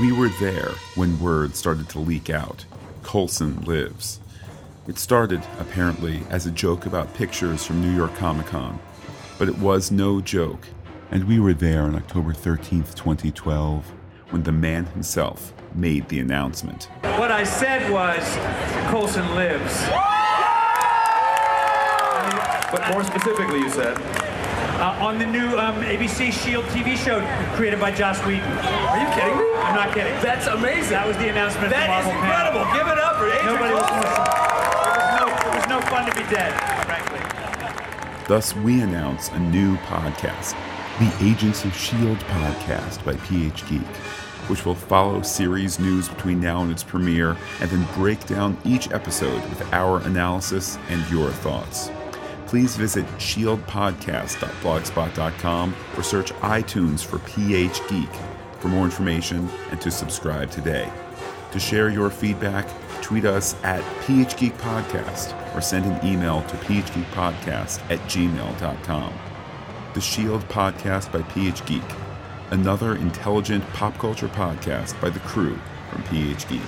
We were there when word started to leak out Coulson lives. It started, apparently, as a joke about pictures from New York Comic Con, but it was no joke, and we were there on October 13th, 2012, when the man himself made the announcement. What I said was, Coulson lives. But more specifically, you said. Uh, on the new um, ABC Shield TV show created by Joss Whedon. Are you kidding me? I'm not kidding. That's amazing. That was the announcement That at is incredible. panel. Give it up for Adrian Nobody was Coulson. It was, no, it was no fun to be dead, frankly. Thus, we announce a new podcast, the Agents of S.H.I.E.L.D. podcast by PH Geek, which will follow series news between now and its premiere and then break down each episode with our analysis and your thoughts. Please visit shieldpodcast.blogspot.com or search iTunes for PH Geek for more information and to subscribe today. To share your feedback, tweet us at phgeekpodcast or send an email to phgeekpodcast at gmail.com. The Shield Podcast by PH Geek, another intelligent pop culture podcast by the crew from PH Geek.